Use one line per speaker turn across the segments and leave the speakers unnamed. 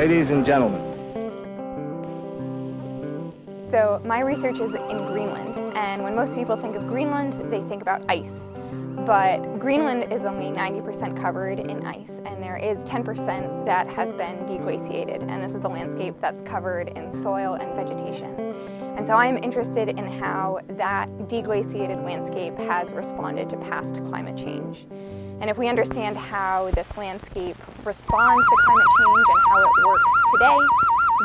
Ladies and gentlemen.
So, my research is in Greenland, and when most people think of Greenland, they think about ice. But Greenland is only 90% covered in ice, and there is 10% that has been deglaciated, and this is the landscape that's covered in soil and vegetation. And so I'm interested in how that deglaciated landscape has responded to past climate change. And if we understand how this landscape responds to climate change and how it works today,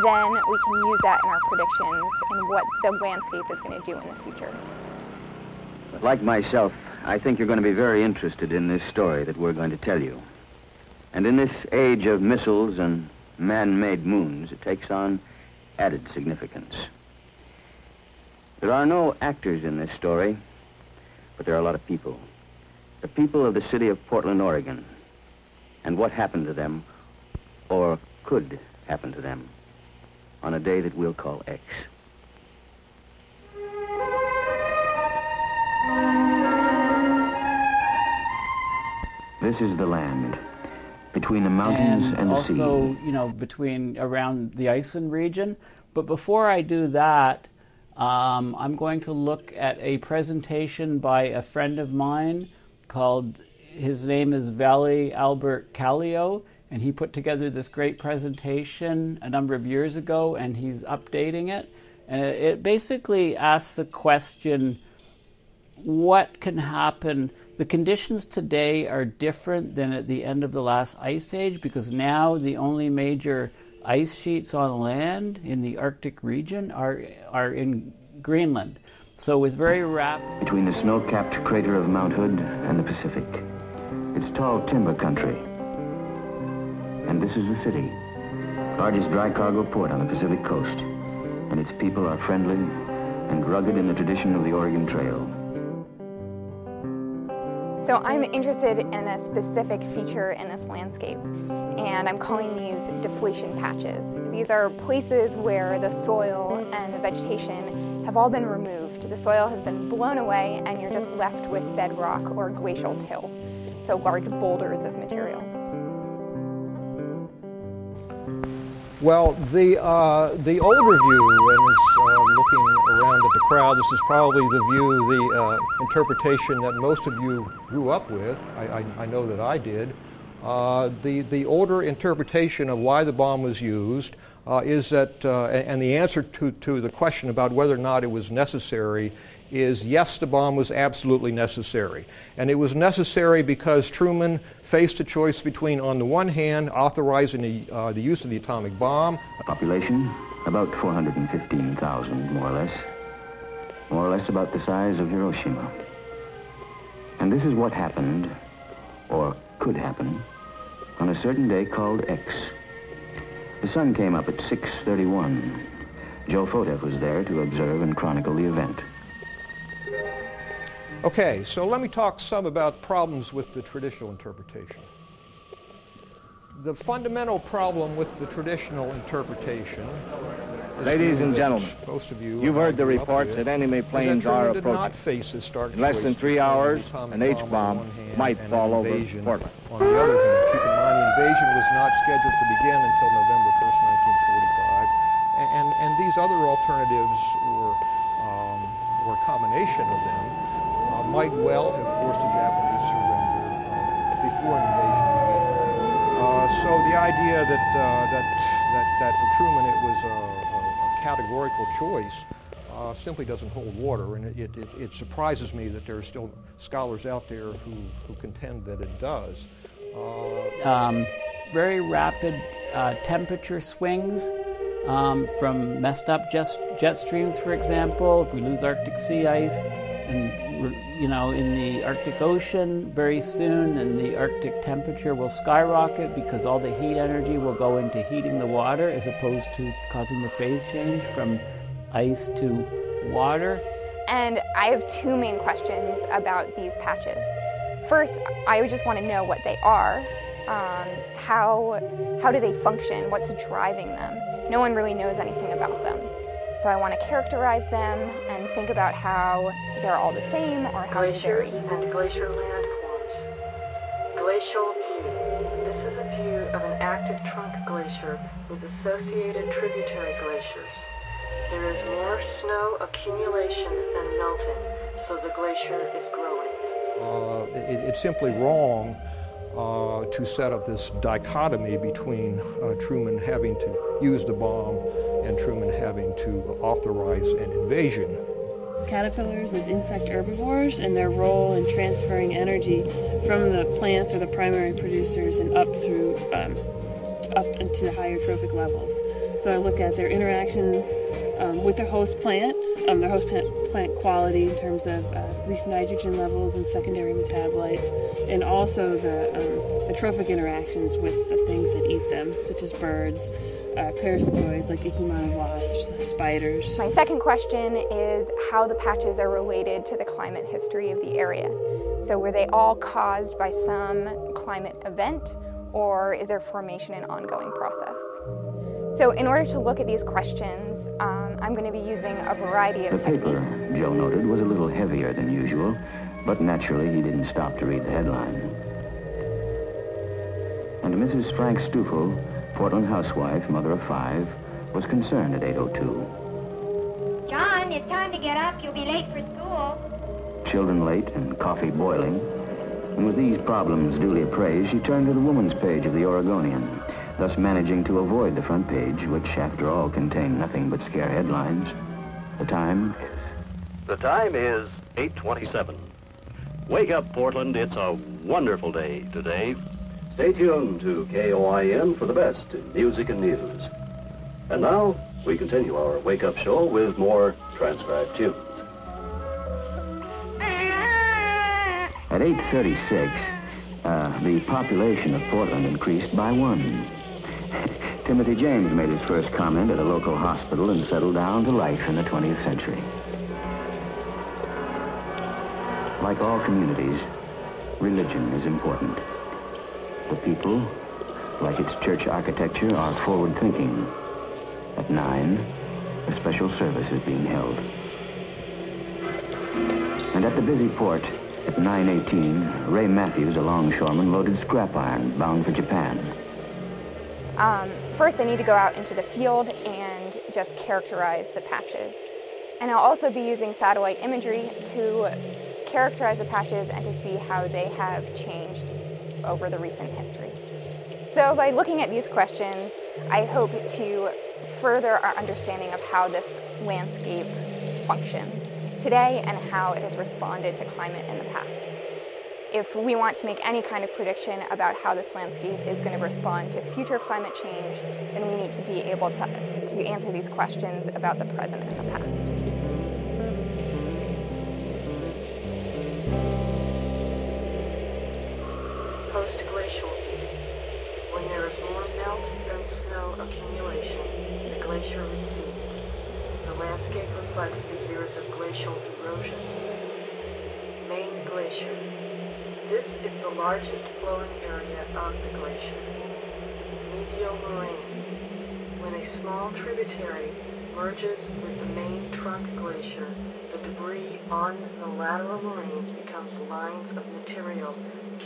then we can use that in our predictions and what the landscape is going to do in the future.
Like myself, I think you're going to be very interested in this story that we're going to tell you. And in this age of missiles and man-made moons, it takes on added significance. There are no actors in this story, but there are a lot of people the people of the city of Portland, Oregon, and what happened to them, or could happen to them, on a day that we'll call X. This is the land between the mountains and,
and
the
also,
sea.
Also, you know, between around the Iceland region. But before I do that, um, I'm going to look at a presentation by a friend of mine called, his name is Vali Albert Callio, and he put together this great presentation a number of years ago, and he's updating it. And it basically asks the question what can happen? The conditions today are different than at the end of the last ice age because now the only major ice sheets on land in the Arctic region are, are in Greenland. So with very rapid...
Between the snow-capped crater of Mount Hood and the Pacific. It's tall timber country. And this is the city. Largest dry cargo port on the Pacific coast. And its people are friendly and rugged in the tradition of the Oregon Trail.
So I'm interested in a specific feature in this landscape, and I'm calling these deflation patches. These are places where the soil and the vegetation have all been removed. The soil has been blown away, and you're just left with bedrock or glacial till, so large boulders of material.
Well, the uh, the older view, and is uh, looking around at the crowd, this is probably the view, the uh, interpretation that most of you grew up with. I, I, I know that I did. Uh, the the older interpretation of why the bomb was used uh, is that, uh, and the answer to to the question about whether or not it was necessary is yes, the bomb was absolutely necessary. And it was necessary because Truman faced a choice between, on the one hand, authorizing the, uh, the use of the atomic bomb.
Population, about 415,000, more or less. More or less about the size of Hiroshima. And this is what happened, or could happen, on a certain day called X. The sun came up at 6.31. Joe Foteff was there to observe and chronicle the event.
Okay, so let me talk some about problems with the traditional interpretation. The fundamental problem with the traditional interpretation,
ladies and gentlemen,
most of you
you've heard the reports
with,
that enemy planes
that
are approaching.
Not face his start
In less than three hours, an H bomb might fall over Portland.
On the other hand, invasion was not scheduled to begin until November 1st, 1945, and, and, these other alternatives were, um, were a combination of them uh, might well have forced a Japanese surrender uh, before an invasion began. Uh, so the idea that, uh, that, that, that for Truman it was a, a, a categorical choice uh, simply doesn't hold water, and it, it, it, surprises me that there are still scholars out there who, who contend that it does.
Uh, um, very rapid temperature swings um, from messed up jet, jet streams, for example, if we lose Arctic sea ice, and you know, in the Arctic Ocean very soon, and the Arctic temperature will skyrocket because all the heat energy will go into heating the water as opposed to causing the phase change from ice to water.
And I have two main questions about these patches. First, I just want to know what they are. Um, how, how do they function? What's driving them? No one really knows anything about them. So I want to characterize them and think about how they're all the same or how
Glaciers
they vary.
and glacier landforms. Glacial view. This is a view of an active trunk glacier with associated tributary glaciers. There is more snow accumulation than melting, so the glacier is growing.
Uh, it, it's simply wrong uh, to set up this dichotomy between uh, Truman having to use the bomb and Truman having to authorize an invasion.
Caterpillars as insect herbivores and their role in transferring energy from the plants or the primary producers and up through um, up into the higher trophic levels. So I look at their interactions um, with their host plant, um, their host plant, quality in terms of uh, least nitrogen levels and secondary metabolites, and also the, um, the trophic interactions with the things that eat them, such as birds, uh, parasitoids like ichneumon wasps, spiders.
My second question is how the patches are related to the climate history of the area. So, were they all caused by some climate event, or is their formation an ongoing process? So, in order to look at these questions, um, I'm going to be using a variety of
The paper,
techniques.
Joe noted, was a little heavier than usual, but naturally he didn't stop to read the headline. And Mrs. Frank Stufel, Portland housewife, mother of five, was concerned at 8.02.
John, it's time to get up. You'll be late for school.
Children late and coffee boiling. And with these problems duly appraised, she turned to the woman's page of the Oregonian, thus managing to avoid the front page, which, after all, contained nothing but scare headlines. The time is.
The time is 8:27. Wake up, Portland. It's a wonderful day today. Stay tuned to KOIN for the best in music and news. And now we continue our wake up show with more transcribed tunes.
At 8.36, uh, the population of Portland increased by one. Timothy James made his first comment at a local hospital and settled down to life in the 20th century. Like all communities, religion is important. The people, like its church architecture, are forward-thinking. At 9, a special service is being held. And at the busy port, at 9.18, Ray Matthews, a longshoreman, loaded scrap iron bound for Japan.
Um, first, I need to go out into the field and just characterize the patches. And I'll also be using satellite imagery to characterize the patches and to see how they have changed over the recent history. So, by looking at these questions, I hope to further our understanding of how this landscape functions today and how it has responded to climate in the past. If we want to make any kind of prediction about how this landscape is going to respond to future climate change, then we need to be able to, to answer these questions about the present and the past.
Post-glacial. When there is more melt than snow accumulation, the glacier recedes. The landscape reflects the years of glacial erosion. Main Glacier. This is the largest flowing area of the glacier. Medial moraine. When a small tributary merges with the main trunk glacier, the debris on the lateral moraines becomes lines of material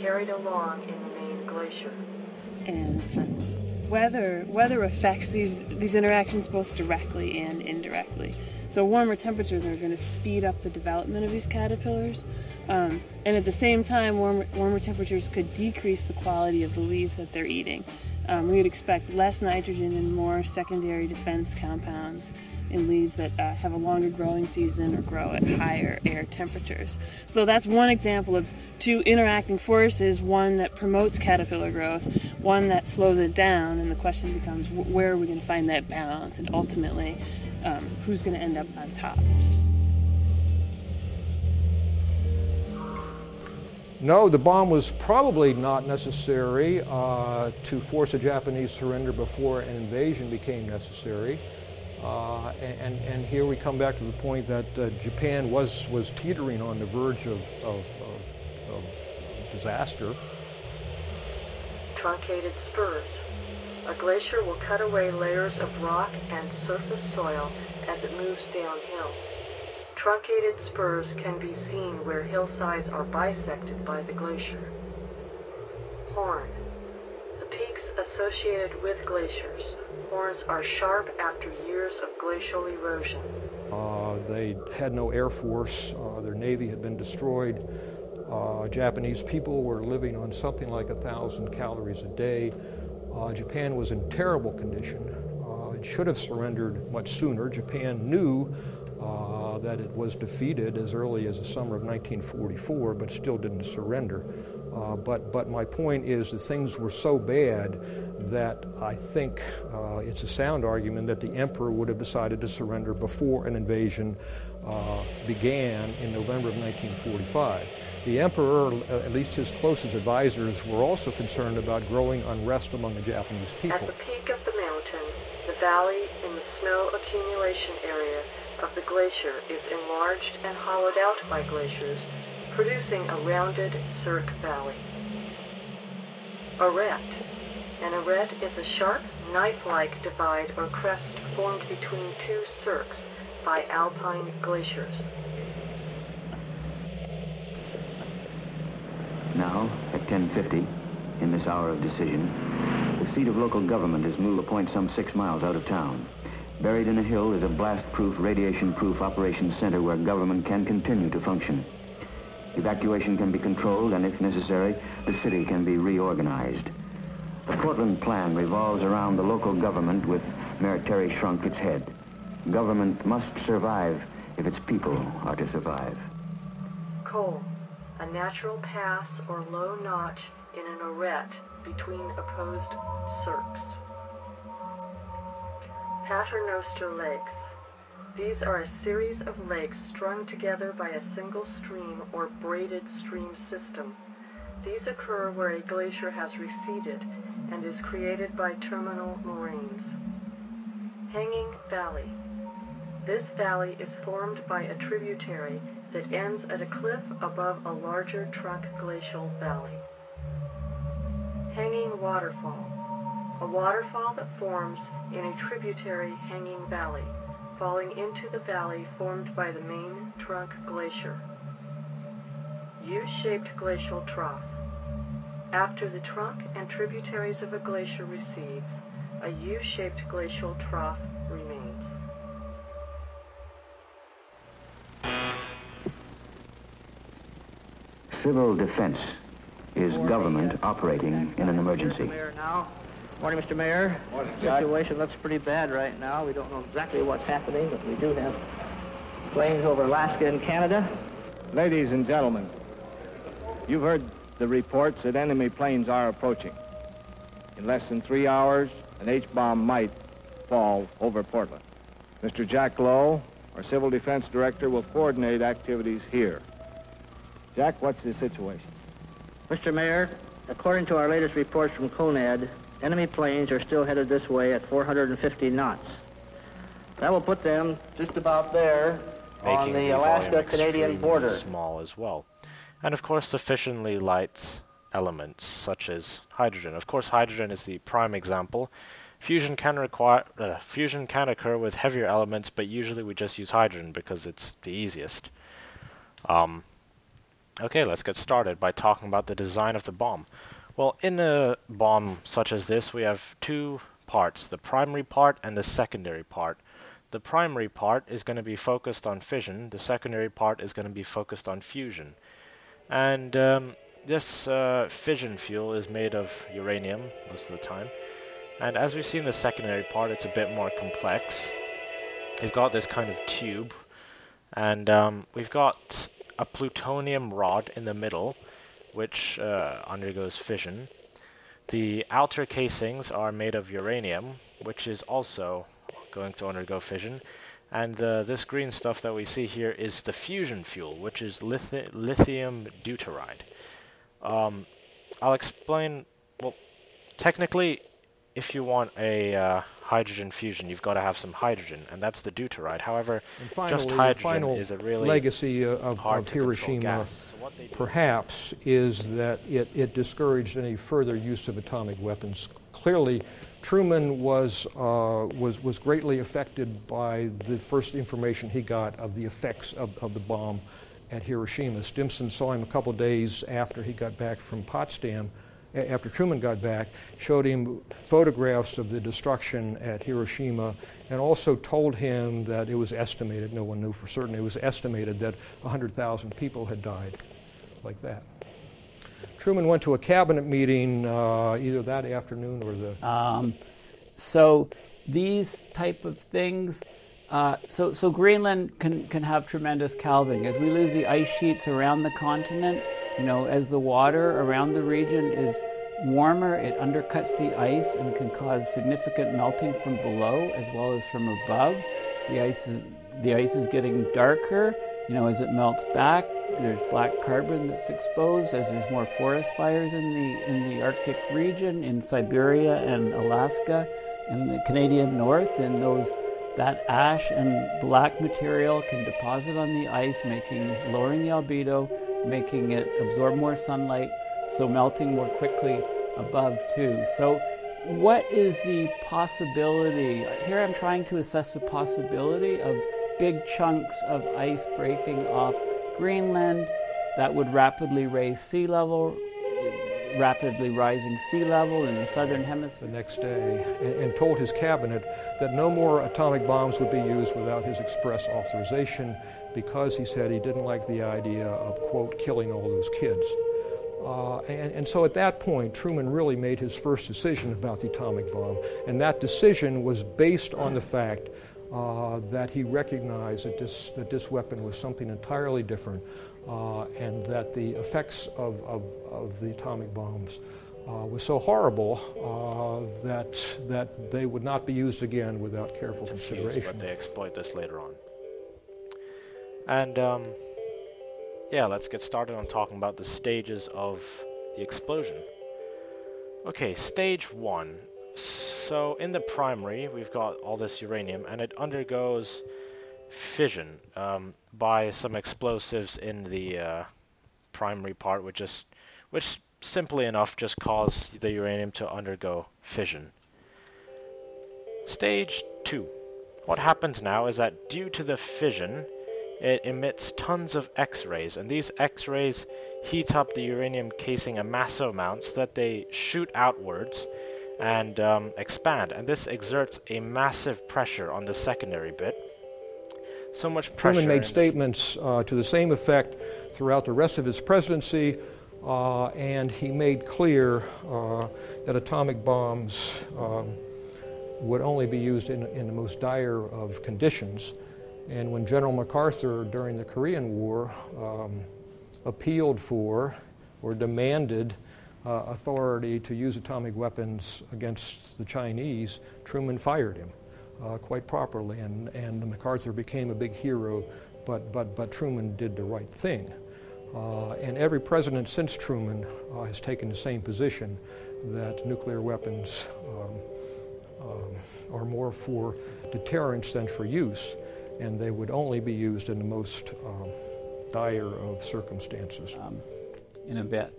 carried along in the main glacier.
and uh, weather weather affects these these interactions both directly and indirectly. So warmer temperatures are going to speed up the development of these caterpillars, um, and at the same time, warmer, warmer temperatures could decrease the quality of the leaves that they're eating. Um, we would expect less nitrogen and more secondary defense compounds in leaves that uh, have a longer growing season or grow at higher air temperatures. So that's one example of two interacting forces, one that promotes caterpillar growth, one that slows it down, and the question becomes wh- where are we going to find that balance and ultimately um, who's going to end up on top?
No, the bomb was probably not necessary uh, to force a Japanese surrender before an invasion became necessary. Uh, and, and here we come back to the point that uh, Japan was, was teetering on the verge of, of, of, of disaster.
truncated spurs. A glacier will cut away layers of rock and surface soil as it moves downhill. Truncated spurs can be seen where hillsides are bisected by the glacier. Horn. Associated with glaciers. Horns are sharp after years of glacial erosion.
Uh, they had no air force. Uh, their navy had been destroyed. Uh, Japanese people were living on something like a thousand calories a day. Uh, Japan was in terrible condition. Uh, it should have surrendered much sooner. Japan knew uh, that it was defeated as early as the summer of 1944, but still didn't surrender. Uh, but, but my point is that things were so bad that I think uh, it's a sound argument that the emperor would have decided to surrender before an invasion uh, began in November of 1945. The emperor, at least his closest advisors, were also concerned about growing unrest among the Japanese people.
At the peak of the mountain, the valley in the snow accumulation area of the glacier is enlarged and hollowed out by glaciers, producing a rounded cirque valley. Arête. An arête is a sharp, knife-like divide or crest formed between two cirques by alpine glaciers.
Now, at 10.50, in this hour of decision, the seat of local government is Mula Point some six miles out of town. Buried in a hill is a blast-proof, radiation-proof operations center where government can continue to function. Evacuation can be controlled, and if necessary, the city can be reorganized. The Portland plan revolves around the local government with Mayor Terry Schrunk its head. Government must survive if its people are to survive.
Col, a natural pass or low notch in an arête between opposed cirques. Paternoster Lakes. These are a series of lakes strung together by a single stream or braided stream system. These occur where a glacier has receded and is created by terminal moraines. Hanging Valley. This valley is formed by a tributary that ends at a cliff above a larger trunk glacial valley. Hanging Waterfall. A waterfall that forms in a tributary hanging valley, falling into the valley formed by the main trunk glacier. U-shaped glacial trough. After the trunk and tributaries of a glacier recedes, a U-shaped glacial trough remains.
Civil defense is government operating in an emergency.
Morning, Mr. Mayor.
Morning,
Situation looks pretty bad right now. We don't know exactly what's happening, but we do have planes over Alaska and Canada.
Ladies and gentlemen, you've heard the reports that enemy planes are approaching. In less than three hours, an H-bomb might fall over Portland. Mr. Jack Lowe, our Civil Defense Director, will coordinate activities here. Jack, what's the situation?
Mr. Mayor, according to our latest reports from CONAD, enemy planes are still headed this way at 450 knots. That will put them just about there on the, Alaska-Canadian border.
small as well. And of course, sufficiently light elements such as hydrogen. Of course, hydrogen is the prime example. Fusion can require uh, fusion can occur with heavier elements, but usually we just use hydrogen because it's the easiest. Um, okay, let's get started by talking about the design of the bomb. Well, in a bomb such as this, we have two parts, the primary part and the secondary part. The primary part is going to be focused on fission, the secondary part is going to be focused on fusion. And um, this uh, fission fuel is made of uranium most of the time. And as we see in the secondary part, it's a bit more complex. We've got this kind of tube, and um, we've got a plutonium rod in the middle, which uh, undergoes fission. The outer casings are made of uranium, which is also going to undergo fission. And uh, this green stuff that we see here is the fusion fuel, which is lithi lithium deuteride. Um, I'll explain, well, technically, if you want a uh, hydrogen fusion, you've got to have some hydrogen, and that's the deuteride. However,
finally,
just hydrogen
final
is a really
legacy of, of Hiroshima,
so
perhaps, is that it, it discouraged any further use of atomic weapons. Clearly, Truman was, uh, was, was greatly affected by the first information he got of the effects of, of the bomb at Hiroshima. Stimson saw him a couple days after he got back from Potsdam, after Truman got back, showed him photographs of the destruction at Hiroshima, and also told him that it was estimated, no one knew for certain, it was estimated that 100,000 people had died like that. Truman went to a cabinet meeting uh, either that afternoon or the.
Um, so these type of things. Uh, so, so Greenland can, can have tremendous calving. As we lose the ice sheets around the continent, you know, as the water around the region is warmer, it undercuts the ice and can cause significant melting from below as well as from above. The ice is, the ice is getting darker, you know, as it melts back there's black carbon that's exposed as there's more forest fires in the in the Arctic region, in Siberia and Alaska, in the Canadian North, and those that ash and black material can deposit on the ice, making lowering the albedo, making it absorb more sunlight, so melting more quickly above too. So what is the possibility? Here I'm trying to assess the possibility of big chunks of ice breaking off Greenland. That would rapidly raise sea level, rapidly rising sea level in the southern hemisphere.
The next day, and, and, told his cabinet that no more atomic bombs would be used without his express authorization because he said he didn't like the idea of, quote, killing all those kids. Uh, and, and, so at that point, Truman really made his first decision about the atomic bomb. And that decision was based on the fact uh, that he recognized that this, that this weapon was something entirely different uh, and that the effects of, of, of the atomic bombs uh, was so horrible uh, that, that they would not be used again without careful consideration.
But they exploit this later on. And um, yeah, let's get started on talking about the stages of the explosion. Okay, stage one so in the primary, we've got all this uranium, and it undergoes fission um, by some explosives in the uh, primary part, which just, which simply enough just cause the uranium to undergo fission. Stage 2. What happens now is that due to the fission, it emits tons of X-rays, and these X-rays heat up the uranium casing a massive amounts that they shoot outwards, and um, expand, and this exerts a massive pressure on the secondary bit. So much pressure.
Truman made statements uh, to the same effect throughout the rest of his presidency, uh, and he made clear uh, that atomic bombs um, would only be used in, in the most dire of conditions. And when General MacArthur, during the Korean War, um, appealed for or demanded uh, authority to use atomic weapons against the Chinese, Truman fired him uh, quite properly, and, and MacArthur became a big hero, but, but, but Truman did the right thing. Uh, and every president since Truman uh, has taken the same position that nuclear weapons um, um, are more for deterrence than for use, and they would only be used in the most um, dire of circumstances.
Um, in a bit.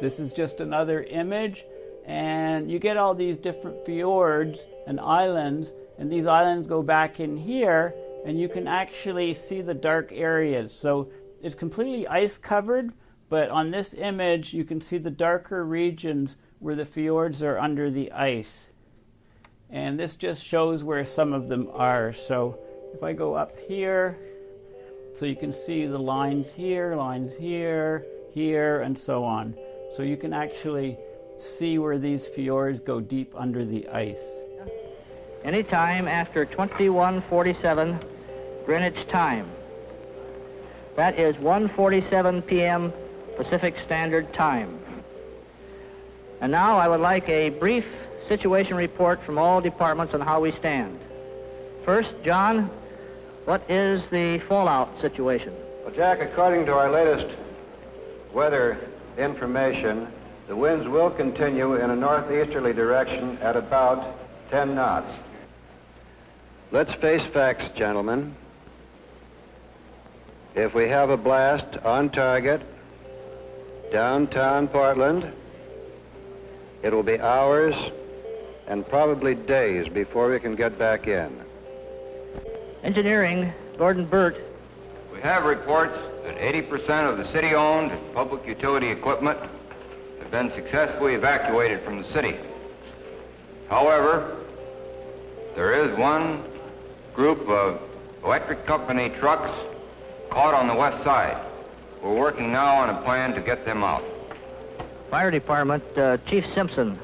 This is just another image, and you get all these different fjords and islands, and these islands go back in here, and you can actually see the dark areas. So it's completely ice covered, but on this image, you can see the darker regions where the fjords are under the ice. And this just shows where some of them are. So if I go up here, so you can see the lines here, lines here, here, and so on. So you can actually see where these fjords go deep under the ice.
Anytime after 2147 Greenwich time. That is 1:47 p.m. Pacific Standard Time. And now I would like a brief situation report from all departments on how we stand. First, John, what is the fallout situation?
Well, Jack, according to our latest weather information, the winds will continue in a northeasterly direction at about 10 knots. Let's face facts, gentlemen. If we have a blast on target, downtown Portland, it'll be hours and probably days before we can get back in.
Engineering, Gordon Burt.
We have reports that 80% of the city-owned public utility equipment have been successfully evacuated from the city. However, there is one group of electric company trucks caught on the west side. We're working now on a plan to get them out.
Fire Department, uh, Chief Simpson.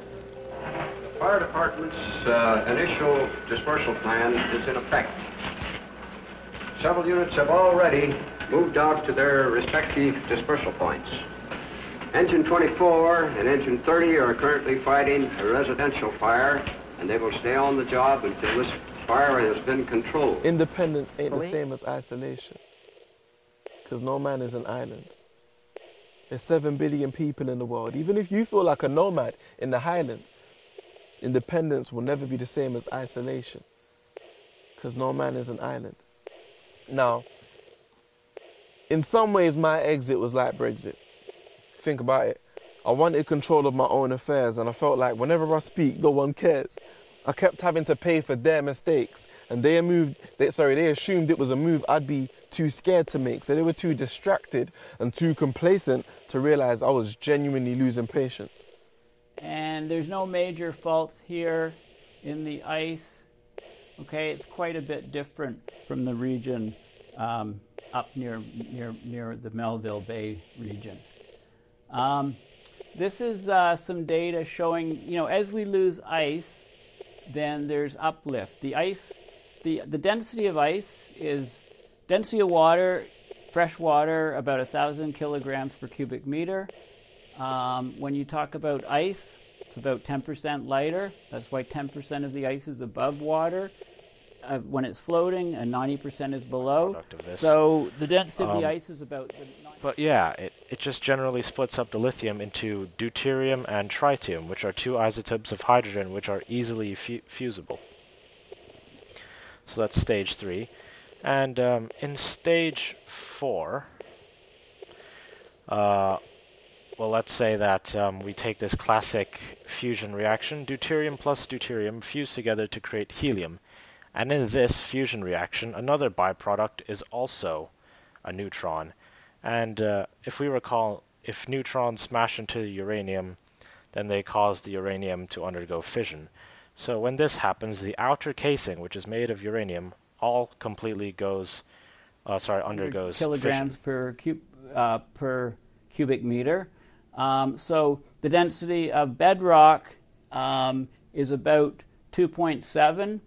The fire department's uh, initial dispersal plan is in effect. Several units have already moved out to their respective dispersal points. Engine 24 and Engine 30 are currently fighting a residential fire, and they will stay on the job until this fire has been controlled.
Independence ain't the same as isolation, because no man is an island. There's 7 billion people in the world. Even if you feel like a nomad in the highlands, independence will never be the same as isolation, because no man is an island. Now, in some ways, my exit was like Brexit. Think about it. I wanted control of my own affairs, and I felt like whenever I speak, no one cares. I kept having to pay for their mistakes, and they moved. They, sorry, they assumed it was a move I'd be too scared to make, so they were too distracted and too complacent to realize I was genuinely losing patience.
And there's no major faults here in the ice. Okay, it's quite a bit different from the region um, up near near near the Melville Bay region. Um, this is uh, some data showing, you know, as we lose ice, then there's uplift. The ice, the, the density of ice is density of water, fresh water, about a 1,000 kilograms per cubic meter. Um, when you talk about ice, it's about 10% lighter. That's why 10% of the ice is above water. Uh, when it's floating, and 90% is below. So the density of the
Um,
ice is about.
But yeah, it, it just generally splits up the lithium into deuterium and tritium, which are two isotopes of hydrogen which are easily fu- fusible. So that's stage three. And um, in stage four, uh, well, let's say that um, we take this classic fusion reaction, deuterium plus deuterium fuse together to create helium. And in this fusion reaction, another byproduct is also a neutron. And uh, if we recall, if neutrons smash into uranium, then they cause the uranium to undergo fission. So when this happens, the outer casing, which is made of uranium, all completely goes, uh, sorry, undergoes
kilograms
fission.
per cube uh, per cubic meter. Um, so the density of bedrock um, is about 2.7.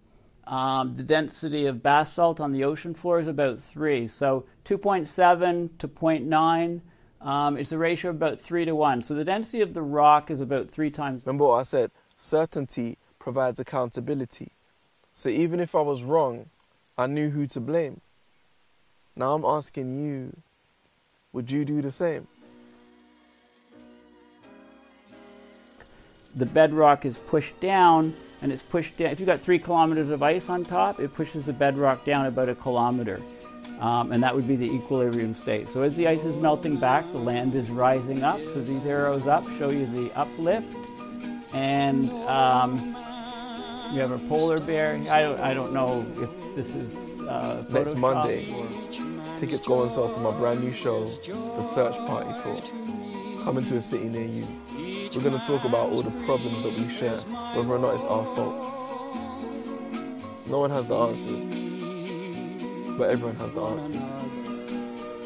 Um, the density of basalt on the ocean floor is about 3. So 2.7 to 0.9 um, it's a ratio of about 3 to 1. So the density of the rock is about 3 times.
Remember what I said? Certainty provides accountability. So even if I was wrong, I knew who to blame. Now I'm asking you, would you do the same?
The bedrock is pushed down and it's pushed down. If you've got three kilometers of ice on top, it pushes the bedrock down about a kilometer. Um, and that would be the equilibrium state. So as the ice is melting back, the land is rising up. So these arrows up show you the uplift. And um, you have a polar bear. I don't, I don't know if this is uh,
Next Monday, tickets go on sale for my brand new show, The Search Party Tour. Coming to a city near you. We're going to talk about all the problems that we share, whether or not it's our fault. No one has the answers, but everyone has the answers.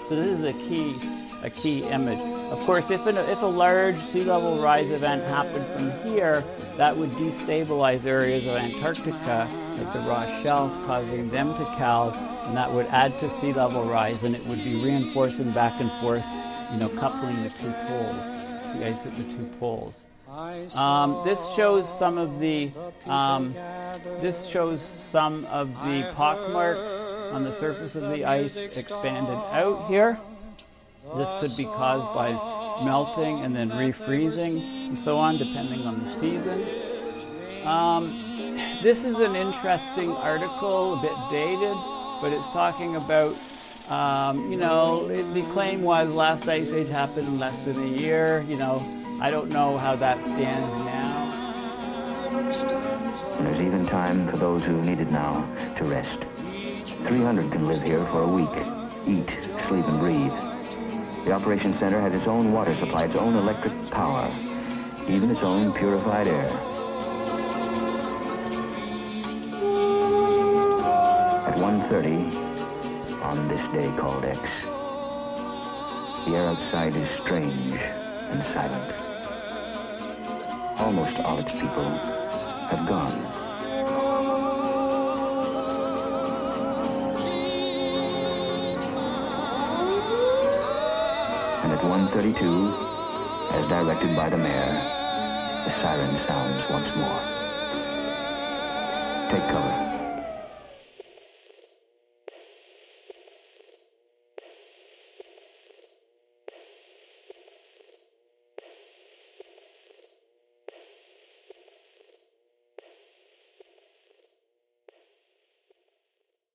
So this is a key, a key image. Of course, if, an, if a large sea level rise event happened from here, that would destabilize areas of Antarctica, like the Ross Shelf, causing them to calve, and that would add to sea level rise, and it would be reinforcing back and forth, you know, coupling the two poles, the ice at the two poles. Um, this shows some of the um, this shows some of the pockmarks on the surface of the ice expanded out here. This could be caused by melting and then refreezing and so on, depending on the seasons. Um, This is an interesting article, a bit dated, but it's talking about, um, you know, the claim was last ice age happened in less than a year. You know, I don't know how that stands now.
There's even time for those who need it now to rest. 300 can live here for a week, eat, sleep, and breathe. The Operations Center has its own water supply, its own electric power, even its own purified air. At 1.30, on this day called X, the air outside is strange and silent. Almost all its people have gone. And at 1.32, as directed by the mayor, the siren sounds once more. Take cover.